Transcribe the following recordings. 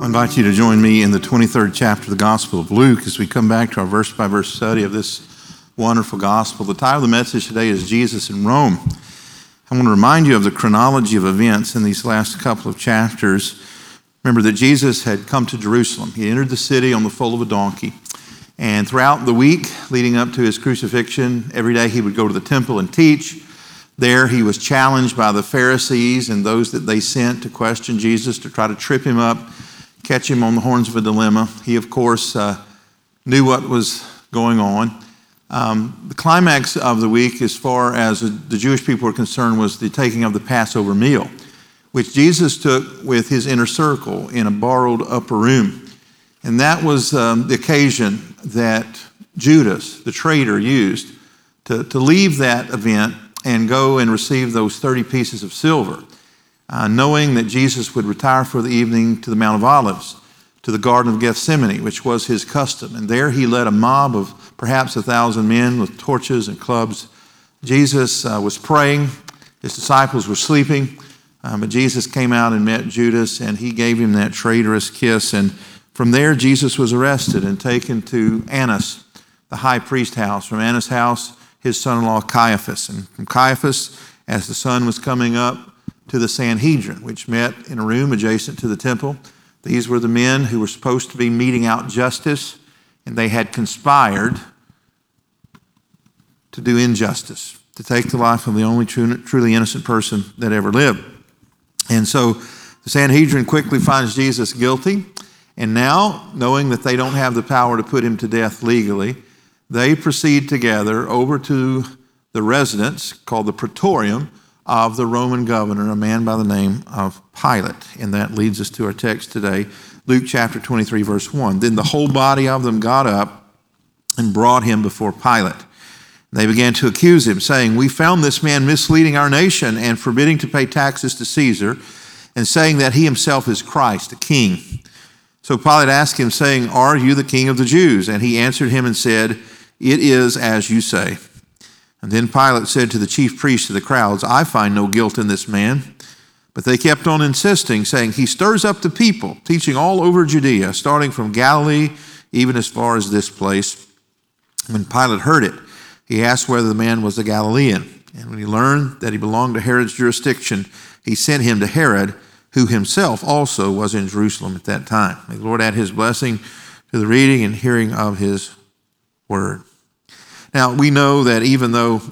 I invite you to join me in the 23rd chapter of the Gospel of Luke as we come back to our verse by verse study of this wonderful gospel. The title of the message today is Jesus in Rome. I want to remind you of the chronology of events in these last couple of chapters. Remember that Jesus had come to Jerusalem. He entered the city on the foal of a donkey. And throughout the week leading up to his crucifixion, every day he would go to the temple and teach. There he was challenged by the Pharisees and those that they sent to question Jesus to try to trip him up catch him on the horns of a dilemma. He, of course, uh, knew what was going on. Um, the climax of the week, as far as the Jewish people were concerned, was the taking of the Passover meal, which Jesus took with his inner circle in a borrowed upper room. And that was um, the occasion that Judas, the traitor, used to, to leave that event and go and receive those 30 pieces of silver uh, knowing that Jesus would retire for the evening to the Mount of Olives, to the Garden of Gethsemane, which was his custom. And there he led a mob of perhaps a thousand men with torches and clubs. Jesus uh, was praying, his disciples were sleeping, um, but Jesus came out and met Judas, and he gave him that traitorous kiss. And from there, Jesus was arrested and taken to Annas, the high priest's house. From Annas' house, his son in law Caiaphas. And from Caiaphas, as the sun was coming up, to the Sanhedrin, which met in a room adjacent to the temple. These were the men who were supposed to be meting out justice, and they had conspired to do injustice, to take the life of the only truly innocent person that ever lived. And so the Sanhedrin quickly finds Jesus guilty, and now, knowing that they don't have the power to put him to death legally, they proceed together over to the residence called the Praetorium of the Roman governor, a man by the name of Pilate. And that leads us to our text today, Luke chapter 23, verse 1. Then the whole body of them got up and brought him before Pilate. They began to accuse him, saying, We found this man misleading our nation and forbidding to pay taxes to Caesar, and saying that he himself is Christ, a king. So Pilate asked him, saying, Are you the king of the Jews? And he answered him and said, It is as you say. And then Pilate said to the chief priests of the crowds, I find no guilt in this man. But they kept on insisting, saying, He stirs up the people, teaching all over Judea, starting from Galilee, even as far as this place. When Pilate heard it, he asked whether the man was a Galilean. And when he learned that he belonged to Herod's jurisdiction, he sent him to Herod, who himself also was in Jerusalem at that time. May the Lord add his blessing to the reading and hearing of his word. Now, we know that even though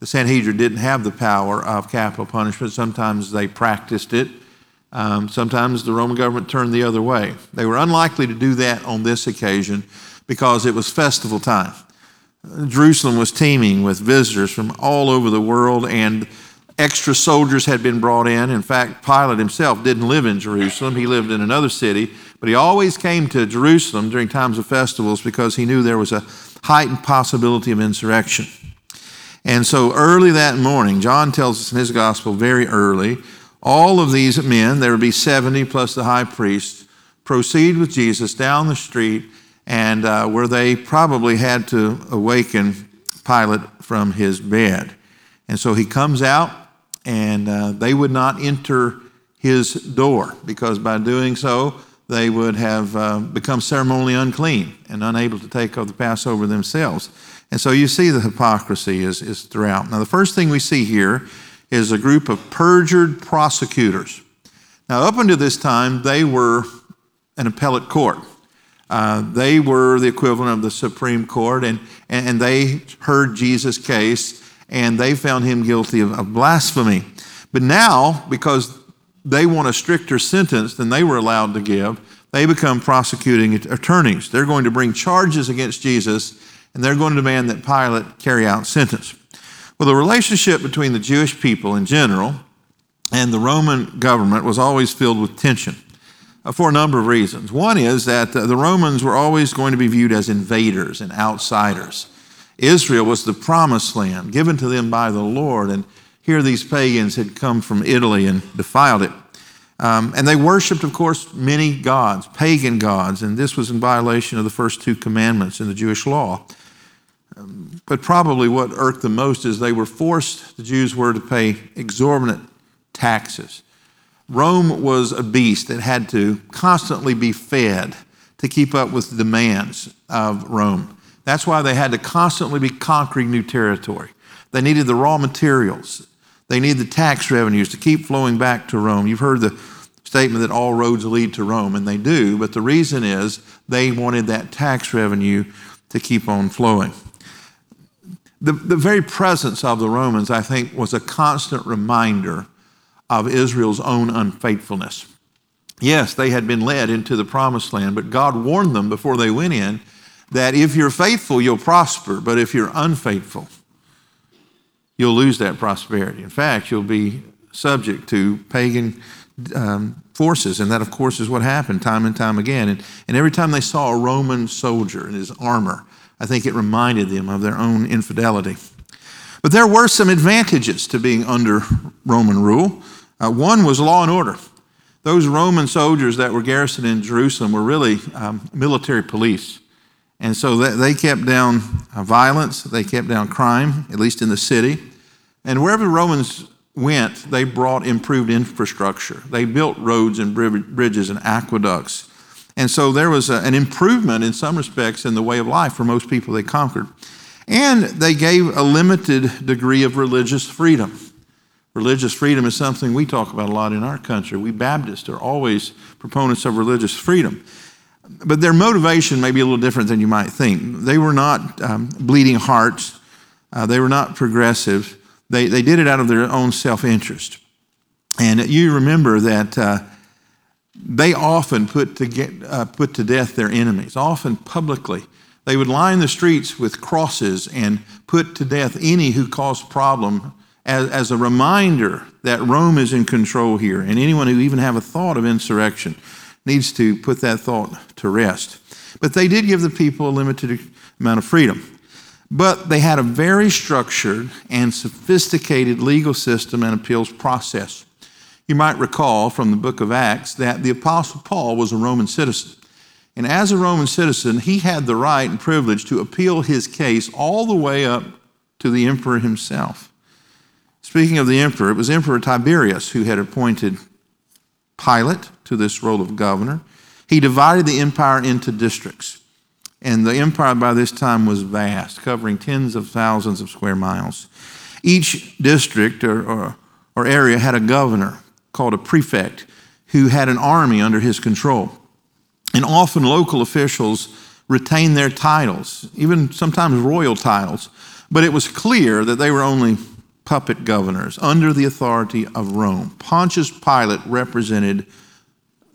the Sanhedrin didn't have the power of capital punishment, sometimes they practiced it. Um, sometimes the Roman government turned the other way. They were unlikely to do that on this occasion because it was festival time. Jerusalem was teeming with visitors from all over the world, and extra soldiers had been brought in. In fact, Pilate himself didn't live in Jerusalem, he lived in another city, but he always came to Jerusalem during times of festivals because he knew there was a heightened possibility of insurrection. And so early that morning, John tells us in his gospel very early, all of these men, there would be 70 plus the high priest, proceed with Jesus down the street and uh, where they probably had to awaken Pilate from his bed. And so he comes out, and uh, they would not enter his door because by doing so, they would have uh, become ceremonially unclean and unable to take of the Passover themselves. And so you see the hypocrisy is, is throughout. Now, the first thing we see here is a group of perjured prosecutors. Now, up until this time, they were an appellate court. Uh, they were the equivalent of the Supreme Court, and, and they heard Jesus' case and they found him guilty of, of blasphemy. But now, because they want a stricter sentence than they were allowed to give, they become prosecuting attorneys. They're going to bring charges against Jesus and they're going to demand that Pilate carry out sentence. Well, the relationship between the Jewish people in general and the Roman government was always filled with tension. uh, for a number of reasons. One is that uh, the Romans were always going to be viewed as invaders and outsiders. Israel was the promised land given to them by the Lord, and here these pagans had come from Italy and defiled it. Um, and they worshiped, of course, many gods, pagan gods, and this was in violation of the first two commandments in the Jewish law. Um, but probably what irked them most is they were forced, the Jews were, to pay exorbitant taxes. Rome was a beast that had to constantly be fed to keep up with the demands of Rome. That's why they had to constantly be conquering new territory. They needed the raw materials. They need the tax revenues to keep flowing back to Rome. You've heard the statement that all roads lead to Rome, and they do, but the reason is they wanted that tax revenue to keep on flowing. The, the very presence of the Romans, I think, was a constant reminder of Israel's own unfaithfulness. Yes, they had been led into the promised land, but God warned them before they went in that if you're faithful, you'll prosper, but if you're unfaithful, you'll lose that prosperity. In fact, you'll be subject to pagan um, forces, and that, of course, is what happened time and time again. And, and every time they saw a Roman soldier in his armor, I think it reminded them of their own infidelity. But there were some advantages to being under Roman rule. Uh, one was law and order. Those Roman soldiers that were garrisoned in Jerusalem were really um, military police. And so they kept down uh, violence, they kept down crime, at least in the city. And wherever the Romans went, they brought improved infrastructure. They built roads and bridges and aqueducts. And so there was a, an improvement in some respects in the way of life for most people they conquered. And they gave a limited degree of religious freedom. Religious freedom is something we talk about a lot in our country. We Baptists are always proponents of religious freedom. But their motivation may be a little different than you might think. They were not um, bleeding hearts, uh, they were not progressive. They, they did it out of their own self interest. And you remember that uh, they often put to, get, uh, put to death their enemies, often publicly. They would line the streets with crosses and put to death any who caused problem as, as a reminder that Rome is in control here, and anyone who even have a thought of insurrection needs to put that thought to rest. But they did give the people a limited amount of freedom. But they had a very structured and sophisticated legal system and appeals process. You might recall from the book of Acts that the Apostle Paul was a Roman citizen. And as a Roman citizen, he had the right and privilege to appeal his case all the way up to the emperor himself. Speaking of the emperor, it was Emperor Tiberius who had appointed Pilate to this role of governor. He divided the empire into districts. And the empire by this time was vast, covering tens of thousands of square miles. Each district or, or, or area had a governor called a prefect who had an army under his control. And often local officials retained their titles, even sometimes royal titles, but it was clear that they were only puppet governors under the authority of Rome. Pontius Pilate represented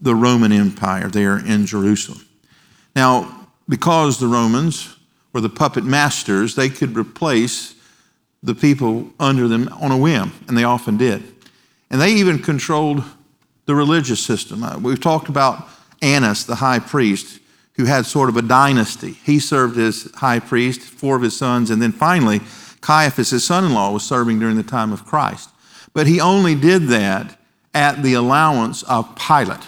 the Roman Empire there in Jerusalem. Now, because the Romans were the puppet masters, they could replace the people under them on a whim, and they often did. And they even controlled the religious system. Uh, we've talked about Annas, the high priest, who had sort of a dynasty. He served as high priest, four of his sons, and then finally, Caiaphas, his son in law, was serving during the time of Christ. But he only did that at the allowance of Pilate.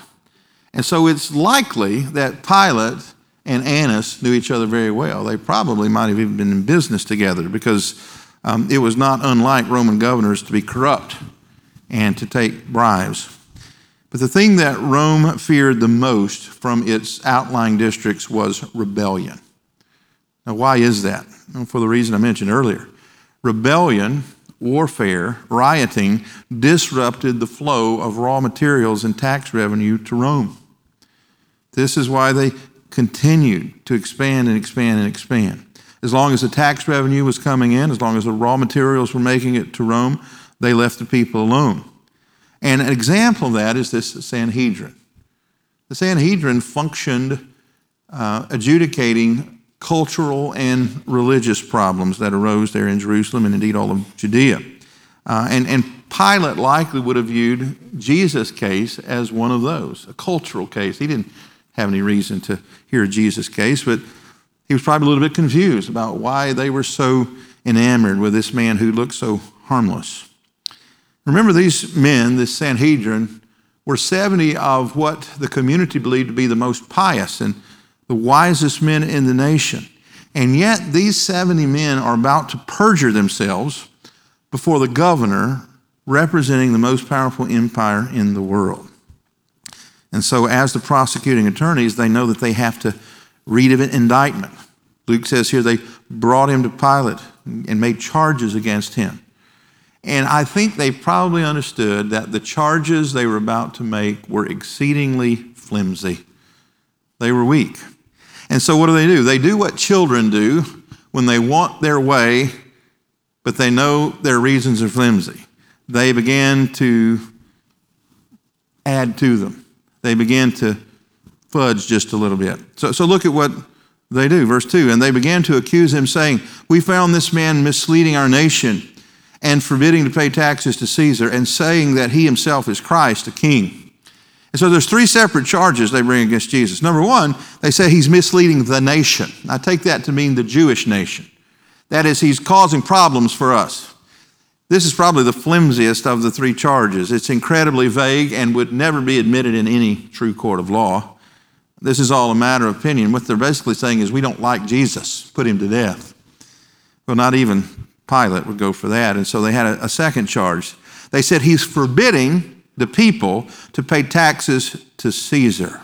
And so it's likely that Pilate and Annas knew each other very well. They probably might have even been in business together because um, it was not unlike Roman governors to be corrupt and to take bribes. But the thing that Rome feared the most from its outlying districts was rebellion. Now, why is that? Well, for the reason I mentioned earlier. Rebellion, warfare, rioting disrupted the flow of raw materials and tax revenue to Rome. This is why they continued to expand and expand and expand. As long as the tax revenue was coming in, as long as the raw materials were making it to Rome, they left the people alone. And an example of that is this Sanhedrin. The Sanhedrin functioned uh, adjudicating cultural and religious problems that arose there in Jerusalem and indeed all of Judea. Uh, and, and Pilate likely would have viewed Jesus' case as one of those, a cultural case. He didn't have any reason to hear Jesus' case, but he was probably a little bit confused about why they were so enamored with this man who looked so harmless. Remember, these men, this Sanhedrin, were 70 of what the community believed to be the most pious and the wisest men in the nation. And yet, these 70 men are about to perjure themselves before the governor representing the most powerful empire in the world. And so, as the prosecuting attorneys, they know that they have to read of an indictment. Luke says here they brought him to Pilate and made charges against him. And I think they probably understood that the charges they were about to make were exceedingly flimsy. They were weak. And so, what do they do? They do what children do when they want their way, but they know their reasons are flimsy. They begin to add to them, they begin to fudge just a little bit. So, so look at what they do. Verse 2 And they began to accuse him, saying, We found this man misleading our nation and forbidding to pay taxes to Caesar, and saying that he himself is Christ, a king. And so there's three separate charges they bring against Jesus. Number one, they say he's misleading the nation. I take that to mean the Jewish nation. That is, he's causing problems for us. This is probably the flimsiest of the three charges. It's incredibly vague and would never be admitted in any true court of law. This is all a matter of opinion. What they're basically saying is, we don't like Jesus, put him to death. Well, not even Pilate would go for that. And so they had a, a second charge. They said he's forbidding the people to pay taxes to Caesar.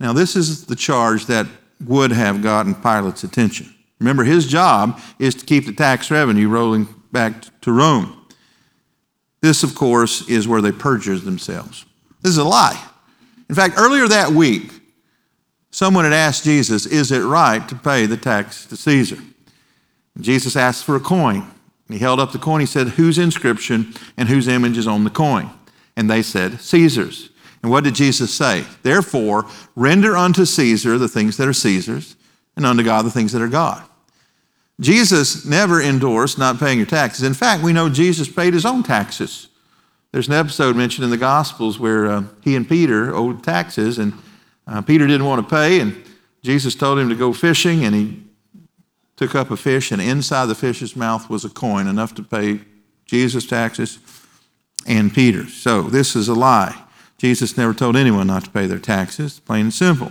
Now, this is the charge that would have gotten Pilate's attention. Remember, his job is to keep the tax revenue rolling back to Rome. This, of course, is where they perjured themselves. This is a lie. In fact, earlier that week, someone had asked Jesus, Is it right to pay the tax to Caesar? Jesus asked for a coin. He held up the coin. He said, Whose inscription and whose image is on the coin? And they said, Caesar's. And what did Jesus say? Therefore, render unto Caesar the things that are Caesar's, and unto God the things that are God. Jesus never endorsed not paying your taxes. In fact, we know Jesus paid his own taxes. There's an episode mentioned in the Gospels where uh, he and Peter owed taxes, and uh, Peter didn't want to pay, and Jesus told him to go fishing, and he took up a fish, and inside the fish's mouth was a coin, enough to pay Jesus' taxes and Peter. So this is a lie. Jesus never told anyone not to pay their taxes, plain and simple.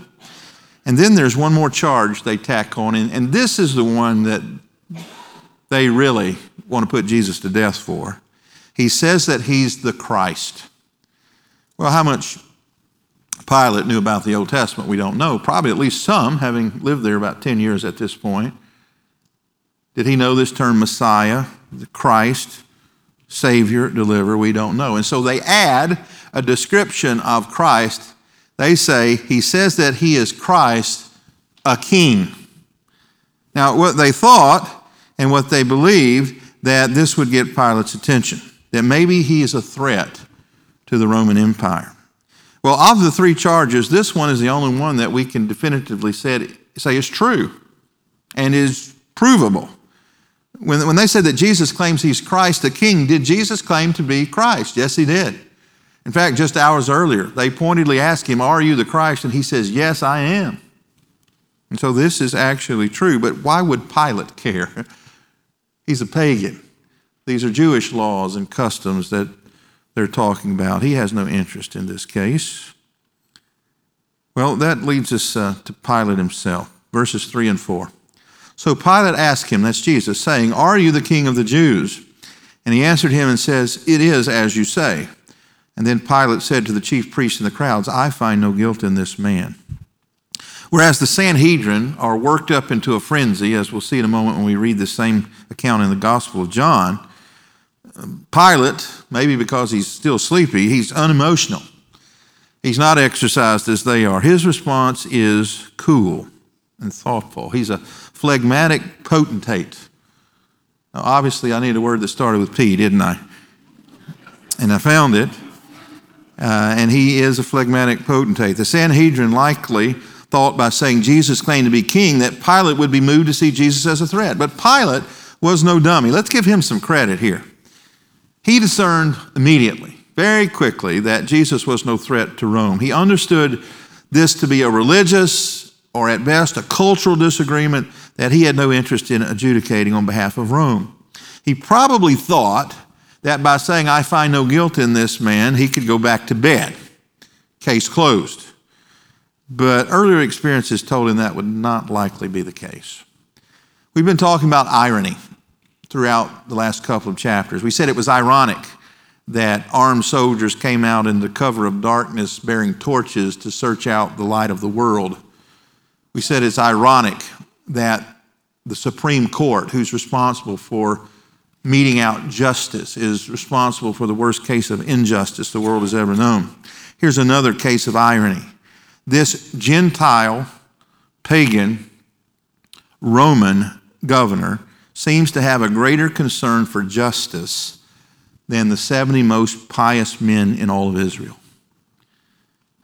And then there's one more charge they tack on, and, and this is the one that they really want to put Jesus to death for. He says that he's the Christ. Well, how much Pilate knew about the Old Testament, we don't know. Probably at least some, having lived there about 10 years at this point. Did he know this term Messiah, the Christ, Savior, Deliverer? We don't know. And so they add a description of Christ. They say, He says that He is Christ, a king. Now, what they thought and what they believed that this would get Pilate's attention, that maybe he is a threat to the Roman Empire. Well, of the three charges, this one is the only one that we can definitively say, say is true and is provable. When, when they said that Jesus claims he's Christ the King, did Jesus claim to be Christ? Yes, he did. In fact, just hours earlier, they pointedly asked him, Are you the Christ? And he says, Yes, I am. And so this is actually true, but why would Pilate care? He's a pagan. These are Jewish laws and customs that they're talking about. He has no interest in this case. Well, that leads us uh, to Pilate himself, verses 3 and 4. So Pilate asked him, that's Jesus, saying, Are you the king of the Jews? And he answered him and says, It is as you say. And then Pilate said to the chief priests and the crowds, I find no guilt in this man. Whereas the Sanhedrin are worked up into a frenzy, as we'll see in a moment when we read the same account in the Gospel of John, Pilate, maybe because he's still sleepy, he's unemotional. He's not exercised as they are. His response is cool and thoughtful. He's a phlegmatic potentate. Now, obviously, I need a word that started with P, didn't I? And I found it. Uh, and he is a phlegmatic potentate. The Sanhedrin likely thought by saying Jesus claimed to be king that Pilate would be moved to see Jesus as a threat. But Pilate was no dummy. Let's give him some credit here. He discerned immediately, very quickly, that Jesus was no threat to Rome. He understood this to be a religious or at best a cultural disagreement that he had no interest in adjudicating on behalf of Rome. He probably thought that by saying, I find no guilt in this man, he could go back to bed. Case closed. But earlier experiences told him that would not likely be the case. We've been talking about irony throughout the last couple of chapters. We said it was ironic that armed soldiers came out in the cover of darkness bearing torches to search out the light of the world. We said it's ironic that the Supreme Court, who's responsible for meting out justice, is responsible for the worst case of injustice the world has ever known. Here's another case of irony. This Gentile, pagan, Roman governor seems to have a greater concern for justice than the 70 most pious men in all of Israel.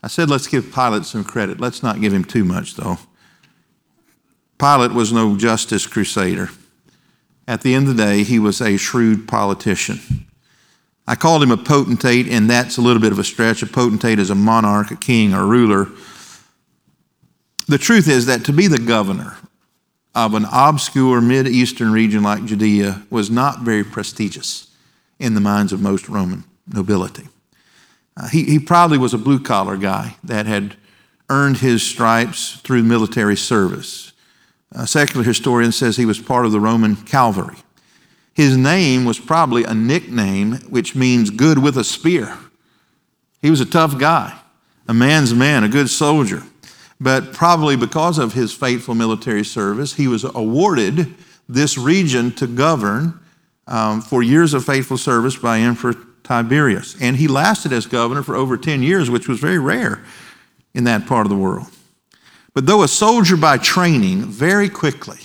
I said, let's give Pilate some credit. Let's not give him too much, though. Pilate was no justice crusader. At the end of the day, he was a shrewd politician. I called him a potentate, and that's a little bit of a stretch. A potentate is a monarch, a king, or ruler. The truth is that to be the governor of an obscure Mid-Eastern region like Judea was not very prestigious in the minds of most Roman nobility. Uh, he, he probably was a blue collar guy that had earned his stripes through military service. A secular historian says he was part of the Roman cavalry. His name was probably a nickname which means good with a spear. He was a tough guy, a man's man, a good soldier. But probably because of his faithful military service, he was awarded this region to govern um, for years of faithful service by Emperor Tiberius. And he lasted as governor for over 10 years, which was very rare in that part of the world. But though a soldier by training, very quickly,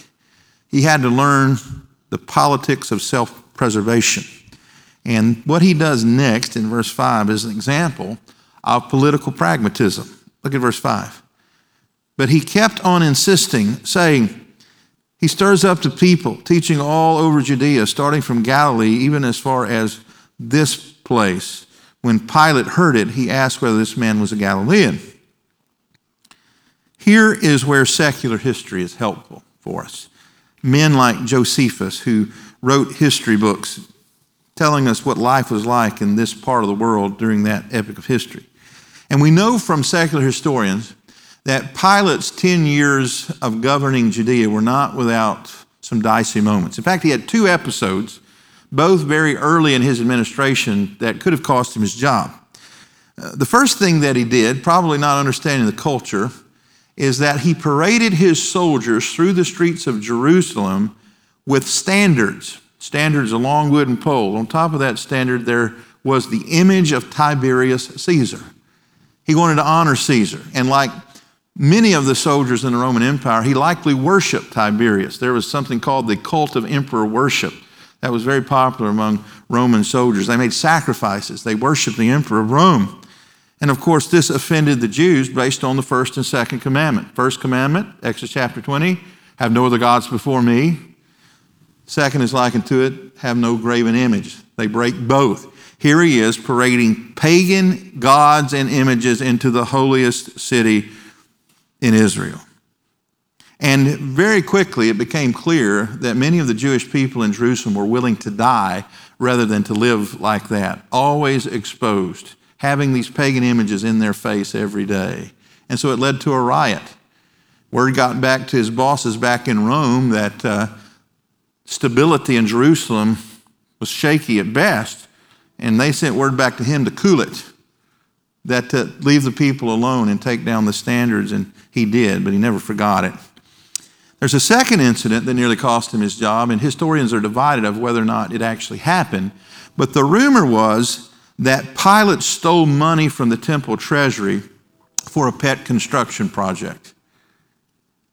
he had to learn the politics of self preservation. And what he does next in verse 5 is an example of political pragmatism. Look at verse 5. But he kept on insisting, saying, He stirs up the people, teaching all over Judea, starting from Galilee, even as far as this place. When Pilate heard it, he asked whether this man was a Galilean. Here is where secular history is helpful for us. Men like Josephus, who wrote history books telling us what life was like in this part of the world during that epoch of history. And we know from secular historians that Pilate's 10 years of governing Judea were not without some dicey moments. In fact, he had two episodes, both very early in his administration, that could have cost him his job. Uh, the first thing that he did, probably not understanding the culture, is that he paraded his soldiers through the streets of Jerusalem with standards, standards, a long wooden pole. On top of that standard, there was the image of Tiberius Caesar. He wanted to honor Caesar. And like many of the soldiers in the Roman Empire, he likely worshiped Tiberius. There was something called the cult of emperor worship that was very popular among Roman soldiers. They made sacrifices, they worshiped the emperor of Rome. And of course, this offended the Jews based on the first and second commandment. First commandment, Exodus chapter 20, have no other gods before me. Second is likened to it, have no graven image. They break both. Here he is parading pagan gods and images into the holiest city in Israel. And very quickly it became clear that many of the Jewish people in Jerusalem were willing to die rather than to live like that, always exposed having these pagan images in their face every day. And so it led to a riot. Word got back to his bosses back in Rome that uh, stability in Jerusalem was shaky at best, and they sent word back to him to cool it, that to leave the people alone and take down the standards, and he did, but he never forgot it. There's a second incident that nearly cost him his job, and historians are divided of whether or not it actually happened. But the rumor was that Pilate stole money from the temple treasury for a pet construction project.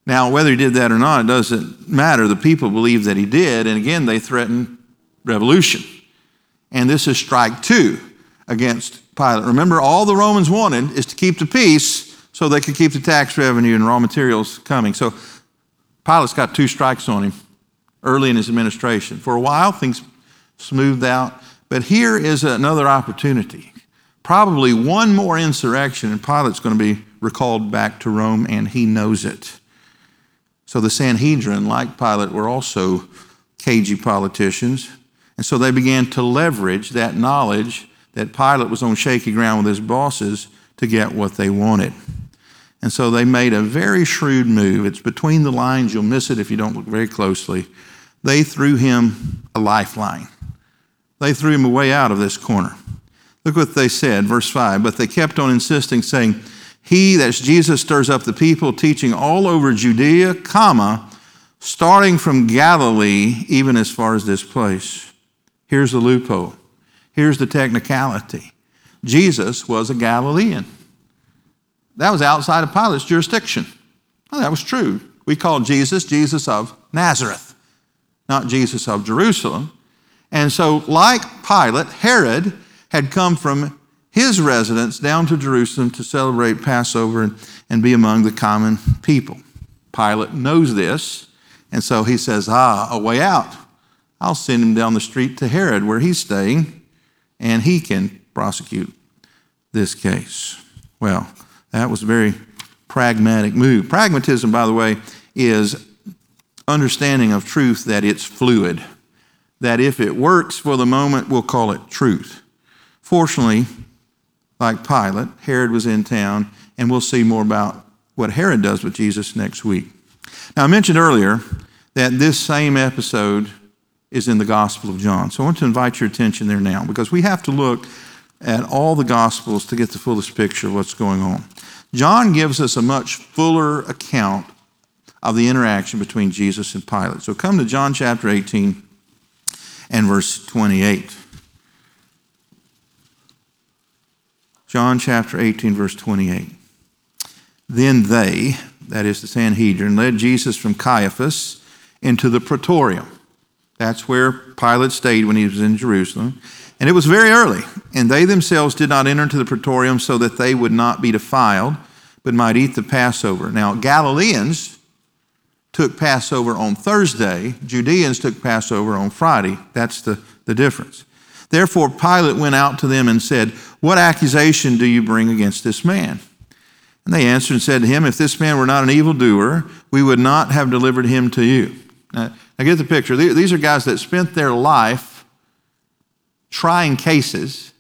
Now, whether he did that or not, it doesn't matter. The people believe that he did, and again, they threatened revolution. And this is strike two against Pilate. Remember, all the Romans wanted is to keep the peace so they could keep the tax revenue and raw materials coming. So Pilate's got two strikes on him early in his administration. For a while, things smoothed out. But here is another opportunity. Probably one more insurrection, and Pilate's going to be recalled back to Rome, and he knows it. So the Sanhedrin, like Pilate, were also cagey politicians. And so they began to leverage that knowledge that Pilate was on shaky ground with his bosses to get what they wanted. And so they made a very shrewd move. It's between the lines, you'll miss it if you don't look very closely. They threw him a lifeline. They threw him away out of this corner. Look what they said, verse 5. But they kept on insisting, saying, He, that's Jesus, stirs up the people, teaching all over Judea, comma, starting from Galilee, even as far as this place. Here's the loophole. Here's the technicality. Jesus was a Galilean. That was outside of Pilate's jurisdiction. Well, that was true. We call Jesus Jesus of Nazareth, not Jesus of Jerusalem. And so, like Pilate, Herod had come from his residence down to Jerusalem to celebrate Passover and, and be among the common people. Pilate knows this, and so he says, Ah, a way out. I'll send him down the street to Herod where he's staying, and he can prosecute this case. Well, that was a very pragmatic move. Pragmatism, by the way, is understanding of truth that it's fluid, that if it works for the moment, we'll call it truth. Fortunately, like Pilate, Herod was in town, and we'll see more about what Herod does with Jesus next week. Now, I mentioned earlier that this same episode is in the Gospel of John. So I want to invite your attention there now because we have to look at all the Gospels to get the fullest picture of what's going on. John gives us a much fuller account of the interaction between Jesus and Pilate. So come to John chapter 18 and verse 28. John chapter 18, verse 28. Then they, that is the Sanhedrin, led Jesus from Caiaphas into the praetorium. That's where Pilate stayed when he was in Jerusalem. And it was very early, and they themselves did not enter into the praetorium so that they would not be defiled, but might eat the Passover. Now, Galileans took Passover on Thursday, Judeans took Passover on Friday. That's the, the difference. Therefore, Pilate went out to them and said, What accusation do you bring against this man? And they answered and said to him, If this man were not an evildoer, we would not have delivered him to you. Now, now get the picture. These are guys that spent their life trying cases,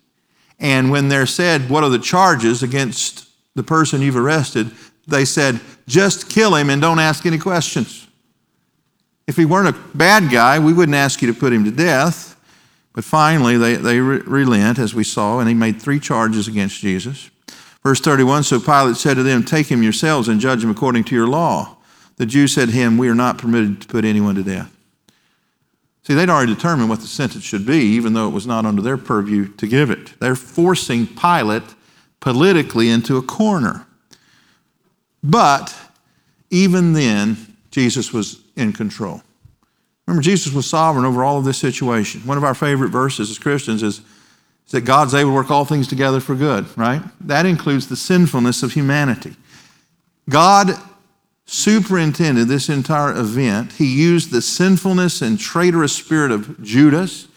and when they're said, What are the charges against the person you've arrested? They said, Just kill him and don't ask any questions. If he weren't a bad guy, we wouldn't ask you to put him to death. But finally, they, they re- relent, as we saw, and he made three charges against Jesus. Verse 31 So Pilate said to them, Take him yourselves and judge him according to your law. The Jews said to him, We are not permitted to put anyone to death. See, they'd already determined what the sentence should be, even though it was not under their purview to give it. They're forcing Pilate politically into a corner. But even then, Jesus was in control. Remember, Jesus was sovereign over all of this situation. One of our favorite verses as Christians is, is that God's able to work all things together for good, right? That includes the sinfulness of humanity. God superintended this entire event. He used the sinfulness and traitorous spirit of Judas.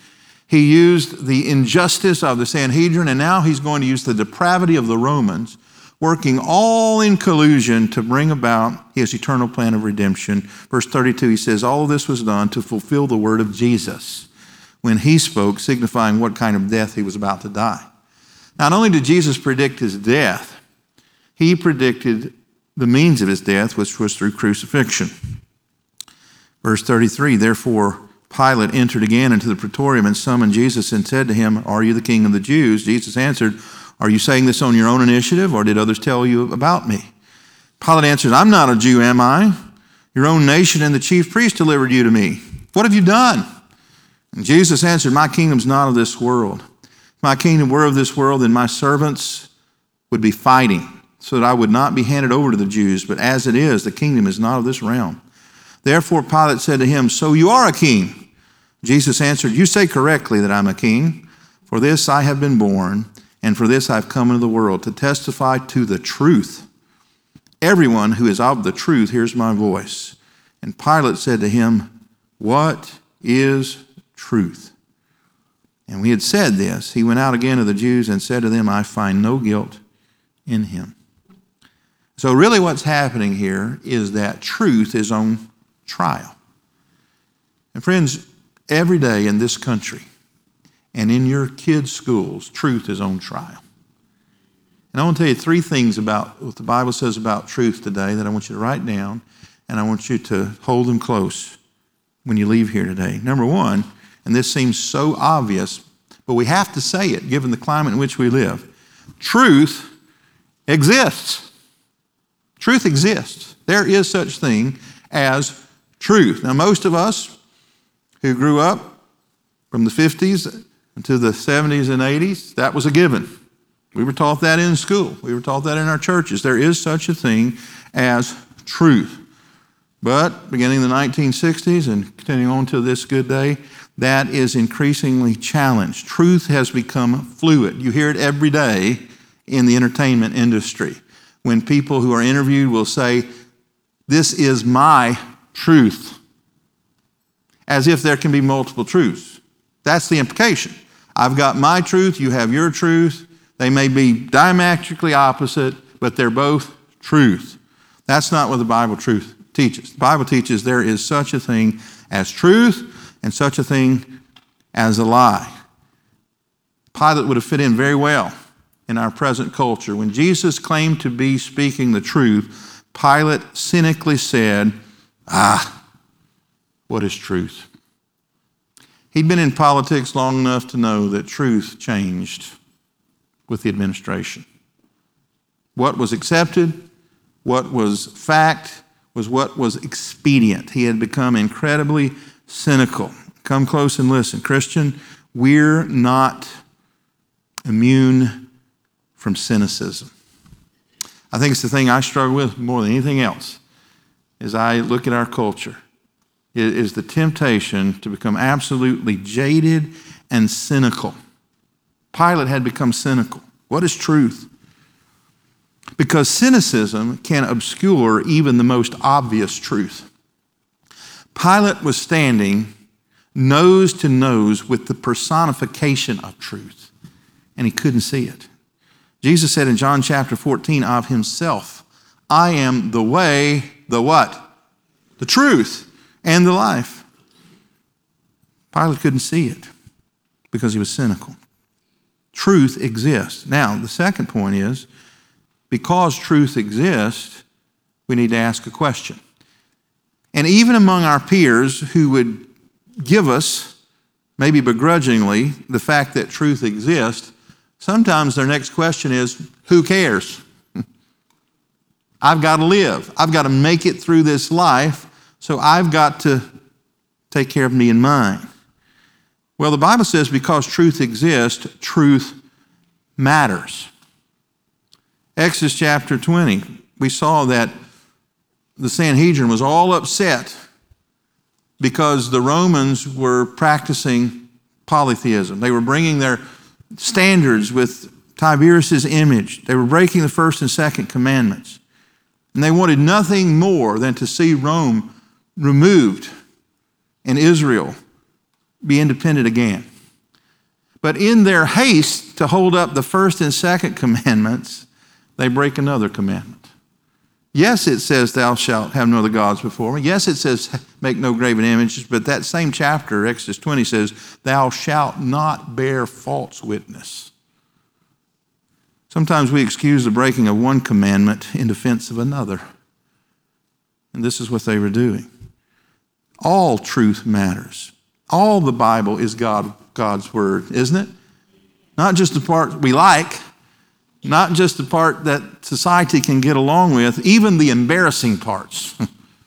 He used the injustice of the Sanhedrin, and now he's going to use the depravity of the Romans, working all in collusion to bring about his eternal plan of redemption. Verse 32, he says, All of this was done to fulfill the word of Jesus when he spoke, signifying what kind of death he was about to die. Not only did Jesus predict his death, he predicted the means of his death, which was through crucifixion. Verse 33 Therefore, Pilate entered again into the praetorium and summoned Jesus and said to him, Are you the king of the Jews? Jesus answered, Are you saying this on your own initiative, or did others tell you about me? Pilate answered, I'm not a Jew, am I? Your own nation and the chief priest delivered you to me. What have you done? And Jesus answered, My kingdom's not of this world. If my kingdom were of this world, then my servants would be fighting so that I would not be handed over to the Jews. But as it is, the kingdom is not of this realm. Therefore, Pilate said to him, So you are a king. Jesus answered, You say correctly that I'm a king. For this I have been born, and for this I've come into the world, to testify to the truth. Everyone who is of the truth hears my voice. And Pilate said to him, What is truth? And we had said this. He went out again to the Jews and said to them, I find no guilt in him. So, really, what's happening here is that truth is on trial. And, friends, every day in this country and in your kids' schools, truth is on trial. And I want to tell you three things about what the Bible says about truth today that I want you to write down and I want you to hold them close when you leave here today. Number one, and this seems so obvious, but we have to say it given the climate in which we live truth exists. Truth exists. There is such thing as truth. Now, most of us who grew up from the 50s into the 70s and 80s, that was a given. We were taught that in school. We were taught that in our churches. There is such a thing as truth. But beginning in the 1960s and continuing on to this good day, that is increasingly challenged. Truth has become fluid. You hear it every day in the entertainment industry when people who are interviewed will say, This is my truth, as if there can be multiple truths. That's the implication. I've got my truth, you have your truth. They may be diametrically opposite, but they're both truth. That's not what the Bible truth teaches. The Bible teaches there is such a thing as truth and such a thing as a lie. Pilate would have fit in very well in our present culture. When Jesus claimed to be speaking the truth, Pilate cynically said, Ah, what is truth? He'd been in politics long enough to know that truth changed with the administration. What was accepted, what was fact, was what was expedient. He had become incredibly cynical. Come close and listen. Christian, we're not immune from cynicism. I think it's the thing I struggle with more than anything else as I look at our culture is the temptation to become absolutely jaded and cynical. Pilate had become cynical. What is truth? Because cynicism can obscure even the most obvious truth. Pilate was standing nose to nose with the personification of truth, and he couldn't see it. Jesus said in John chapter 14 of himself, I am the way, the what? The truth and the life. Pilate couldn't see it because he was cynical. Truth exists. Now, the second point is because truth exists, we need to ask a question. And even among our peers who would give us, maybe begrudgingly, the fact that truth exists, sometimes their next question is who cares? I've got to live. I've got to make it through this life, so I've got to take care of me and mine. Well, the Bible says because truth exists, truth matters. Exodus chapter 20, we saw that the Sanhedrin was all upset because the Romans were practicing polytheism. They were bringing their standards with Tiberius's image. They were breaking the first and second commandments. And they wanted nothing more than to see Rome removed and Israel be independent again. But in their haste to hold up the first and second commandments, they break another commandment. Yes, it says, Thou shalt have no other gods before me. Yes, it says, Make no graven images. But that same chapter, Exodus 20, says, Thou shalt not bear false witness. Sometimes we excuse the breaking of one commandment in defense of another. And this is what they were doing. All truth matters. All the Bible is God, God's word, isn't it? Not just the part we like, not just the part that society can get along with, even the embarrassing parts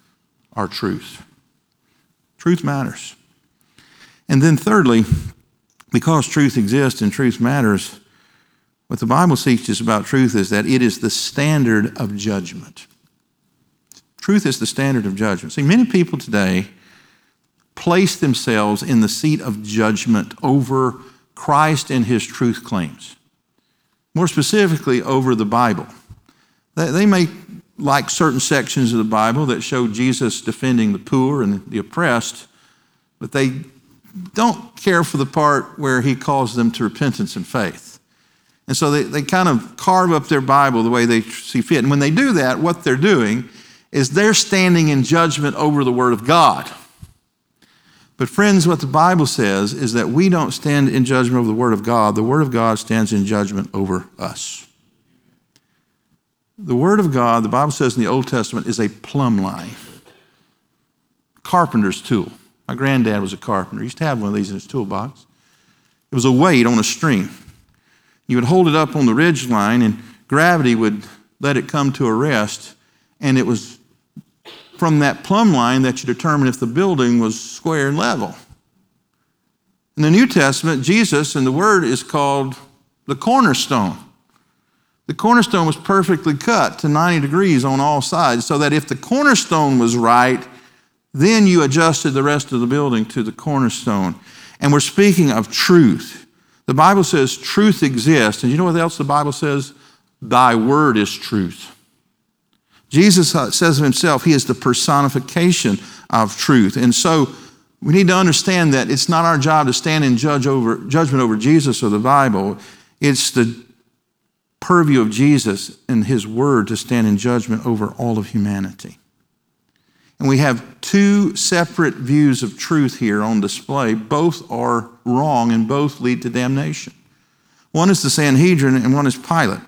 are truth. Truth matters. And then, thirdly, because truth exists and truth matters, what the Bible teaches about truth is that it is the standard of judgment. Truth is the standard of judgment. See, many people today place themselves in the seat of judgment over Christ and his truth claims more specifically over the Bible. They may like certain sections of the Bible that show Jesus defending the poor and the oppressed, but they don't care for the part where he calls them to repentance and faith. And so they, they kind of carve up their Bible the way they see fit. And when they do that, what they're doing is they're standing in judgment over the Word of God. But, friends, what the Bible says is that we don't stand in judgment over the Word of God. The Word of God stands in judgment over us. The Word of God, the Bible says in the Old Testament, is a plumb line, carpenter's tool. My granddad was a carpenter. He used to have one of these in his toolbox. It was a weight on a string. You would hold it up on the ridge line, and gravity would let it come to a rest, and it was from that plumb line that you determine if the building was square and level. In the New Testament, Jesus and the Word is called the cornerstone. The cornerstone was perfectly cut to 90 degrees on all sides, so that if the cornerstone was right, then you adjusted the rest of the building to the cornerstone. And we're speaking of truth. The Bible says truth exists. And you know what else the Bible says? Thy word is truth. Jesus uh, says of himself, he is the personification of truth. And so we need to understand that it's not our job to stand in judge over, judgment over Jesus or the Bible. It's the purview of Jesus and his word to stand in judgment over all of humanity. And we have two separate views of truth here on display. Both are wrong and both lead to damnation. One is the Sanhedrin and one is Pilate.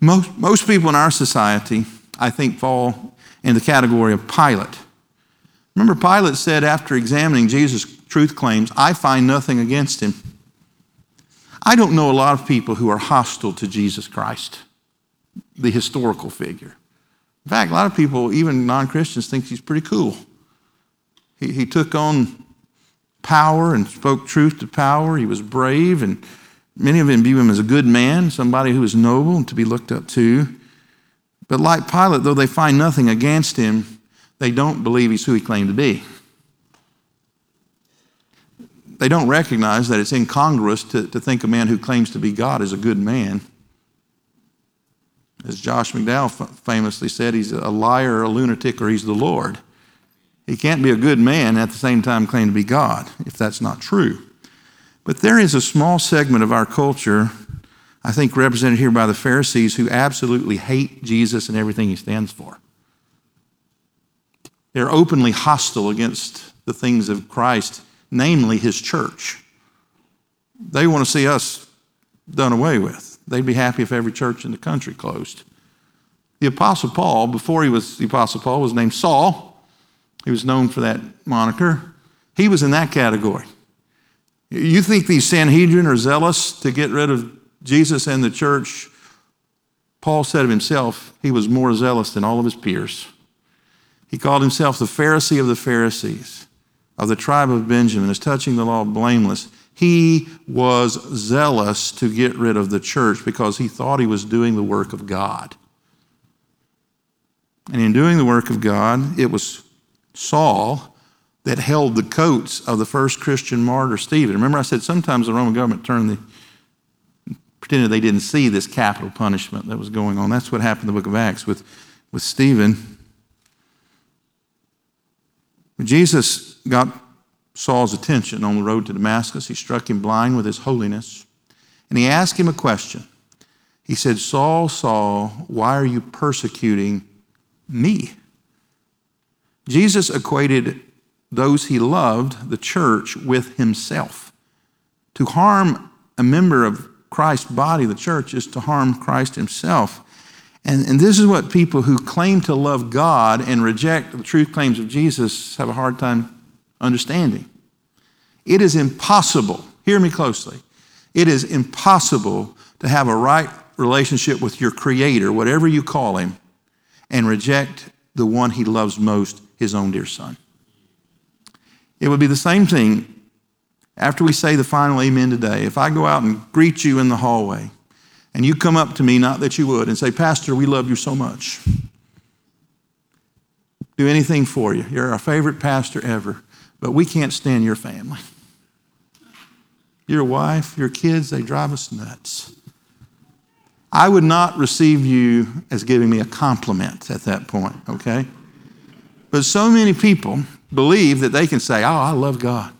Most, most people in our society, I think, fall in the category of Pilate. Remember, Pilate said after examining Jesus' truth claims, I find nothing against him. I don't know a lot of people who are hostile to Jesus Christ, the historical figure. In fact, a lot of people, even non Christians, think he's pretty cool. He, he took on power and spoke truth to power. He was brave, and many of them view him as a good man, somebody who was noble and to be looked up to. But like Pilate, though they find nothing against him, they don't believe he's who he claimed to be they don't recognize that it's incongruous to, to think a man who claims to be God is a good man. As Josh McDowell famously said, he's a liar, a lunatic, or he's the Lord. He can't be a good man at the same time claim to be God, if that's not true. But there is a small segment of our culture, I think represented here by the Pharisees, who absolutely hate Jesus and everything he stands for. They're openly hostile against the things of Christ namely his church. They want to see us done away with. They'd be happy if every church in the country closed. The Apostle Paul, before he was the Apostle Paul, was named Saul. He was known for that moniker. He was in that category. You think these Sanhedrin are zealous to get rid of Jesus and the church? Paul said of himself, he was more zealous than all of his peers. He called himself the Pharisee of the Pharisees of the tribe of Benjamin, as touching the law blameless, he was zealous to get rid of the church because he thought he was doing the work of God. And in doing the work of God, it was Saul that held the coats of the first Christian martyr, Stephen. Remember, I said sometimes the Roman government turned the pretended they didn't see this capital punishment that was going on. That's what happened in the book of Acts with, with Stephen. When Jesus got Saul's attention on the road to Damascus, he struck him blind with his holiness, and he asked him a question. He said, Saul, Saul, why are you persecuting me? Jesus equated those he loved, the church, with himself. To harm a member of Christ's body, the church, is to harm Christ himself. And, and this is what people who claim to love God and reject the truth claims of Jesus have a hard time understanding. It is impossible, hear me closely, it is impossible to have a right relationship with your Creator, whatever you call Him, and reject the one He loves most, His own dear Son. It would be the same thing after we say the final amen today. If I go out and greet you in the hallway, and you come up to me, not that you would, and say, Pastor, we love you so much. Do anything for you. You're our favorite pastor ever, but we can't stand your family. Your wife, your kids, they drive us nuts. I would not receive you as giving me a compliment at that point, okay? But so many people believe that they can say, Oh, I love God.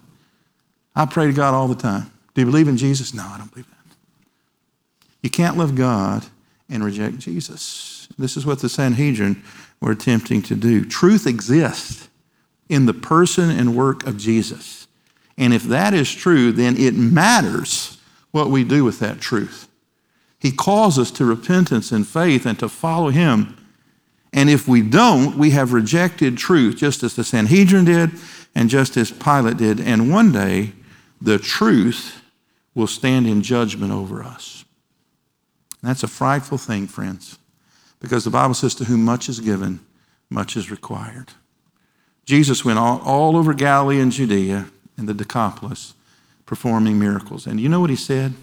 I pray to God all the time. Do you believe in Jesus? No, I don't believe that. You can't love God and reject Jesus. This is what the Sanhedrin were attempting to do. Truth exists in the person and work of Jesus. And if that is true, then it matters what we do with that truth. He calls us to repentance and faith and to follow Him. And if we don't, we have rejected truth, just as the Sanhedrin did and just as Pilate did. And one day, the truth will stand in judgment over us. That's a frightful thing, friends, because the Bible says, To whom much is given, much is required. Jesus went all, all over Galilee and Judea and the Decapolis performing miracles. And you know what he said?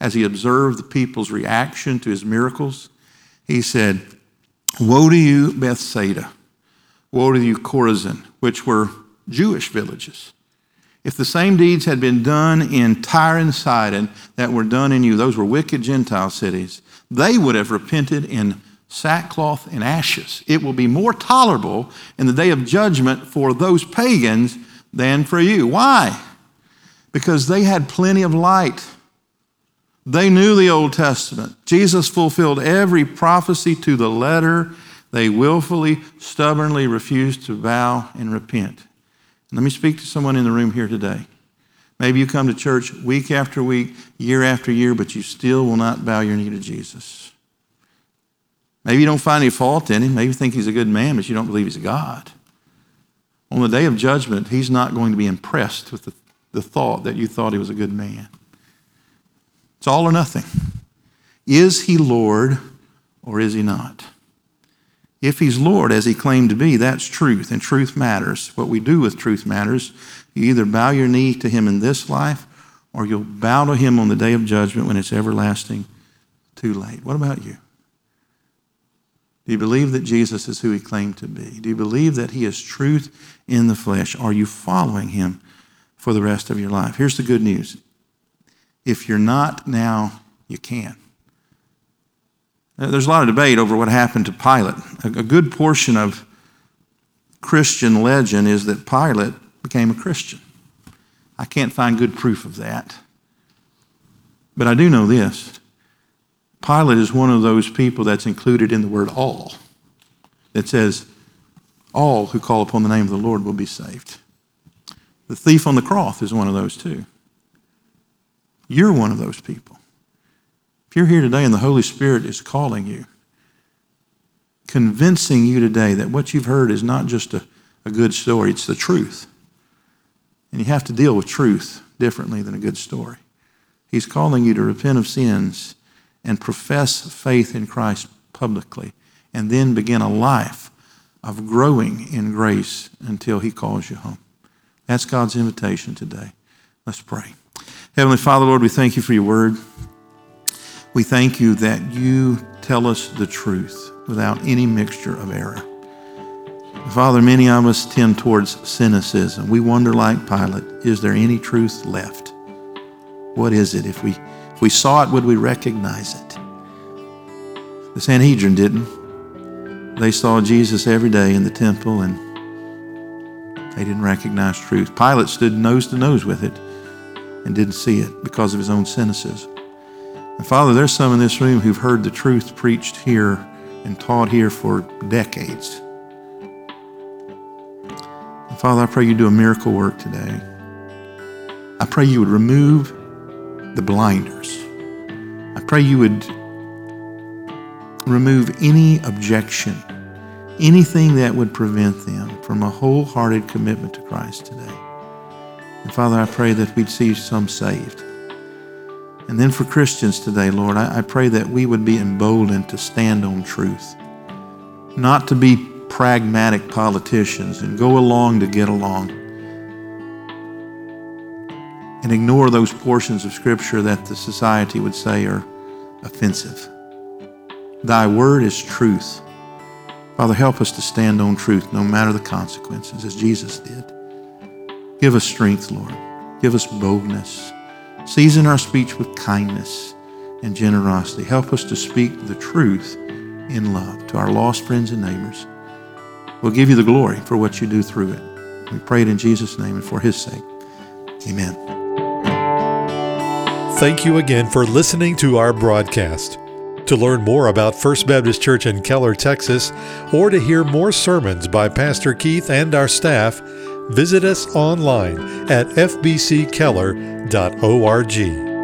As he observed the people's reaction to his miracles, he said, Woe to you, Bethsaida! Woe to you, Chorazin, which were Jewish villages. If the same deeds had been done in Tyre and Sidon that were done in you, those were wicked Gentile cities, they would have repented in sackcloth and ashes. It will be more tolerable in the day of judgment for those pagans than for you. Why? Because they had plenty of light. They knew the Old Testament. Jesus fulfilled every prophecy to the letter. They willfully, stubbornly refused to bow and repent. Let me speak to someone in the room here today. Maybe you come to church week after week, year after year, but you still will not bow your knee to Jesus. Maybe you don't find any fault in him. Maybe you think he's a good man, but you don't believe he's a God. On the day of judgment, he's not going to be impressed with the, the thought that you thought he was a good man. It's all or nothing. Is he Lord or is he not? If he's Lord, as he claimed to be, that's truth, and truth matters. What we do with truth matters. You either bow your knee to him in this life, or you'll bow to him on the day of judgment when it's everlasting too late. What about you? Do you believe that Jesus is who he claimed to be? Do you believe that he is truth in the flesh? Are you following him for the rest of your life? Here's the good news. If you're not now, you can. There's a lot of debate over what happened to Pilate. A good portion of Christian legend is that Pilate became a Christian. I can't find good proof of that. But I do know this Pilate is one of those people that's included in the word all, that says, All who call upon the name of the Lord will be saved. The thief on the cross is one of those too. You're one of those people you're here today and the Holy Spirit is calling you, convincing you today that what you've heard is not just a, a good story, it's the truth. And you have to deal with truth differently than a good story. He's calling you to repent of sins and profess faith in Christ publicly, and then begin a life of growing in grace until He calls you home. That's God's invitation today. Let's pray. Heavenly Father, Lord, we thank you for your word. We thank you that you tell us the truth without any mixture of error. Father, many of us tend towards cynicism. We wonder, like Pilate, is there any truth left? What is it? If we, if we saw it, would we recognize it? The Sanhedrin didn't. They saw Jesus every day in the temple and they didn't recognize truth. Pilate stood nose to nose with it and didn't see it because of his own cynicism. And Father, there's some in this room who've heard the truth preached here and taught here for decades. And Father, I pray you do a miracle work today. I pray you would remove the blinders. I pray you would remove any objection, anything that would prevent them from a wholehearted commitment to Christ today. And Father, I pray that we'd see some saved. And then for Christians today, Lord, I, I pray that we would be emboldened to stand on truth, not to be pragmatic politicians and go along to get along and ignore those portions of Scripture that the society would say are offensive. Thy word is truth. Father, help us to stand on truth no matter the consequences, as Jesus did. Give us strength, Lord. Give us boldness. Season our speech with kindness and generosity. Help us to speak the truth in love to our lost friends and neighbors. We'll give you the glory for what you do through it. We pray it in Jesus' name and for his sake. Amen. Thank you again for listening to our broadcast. To learn more about First Baptist Church in Keller, Texas, or to hear more sermons by Pastor Keith and our staff, visit us online at fbckeller.org.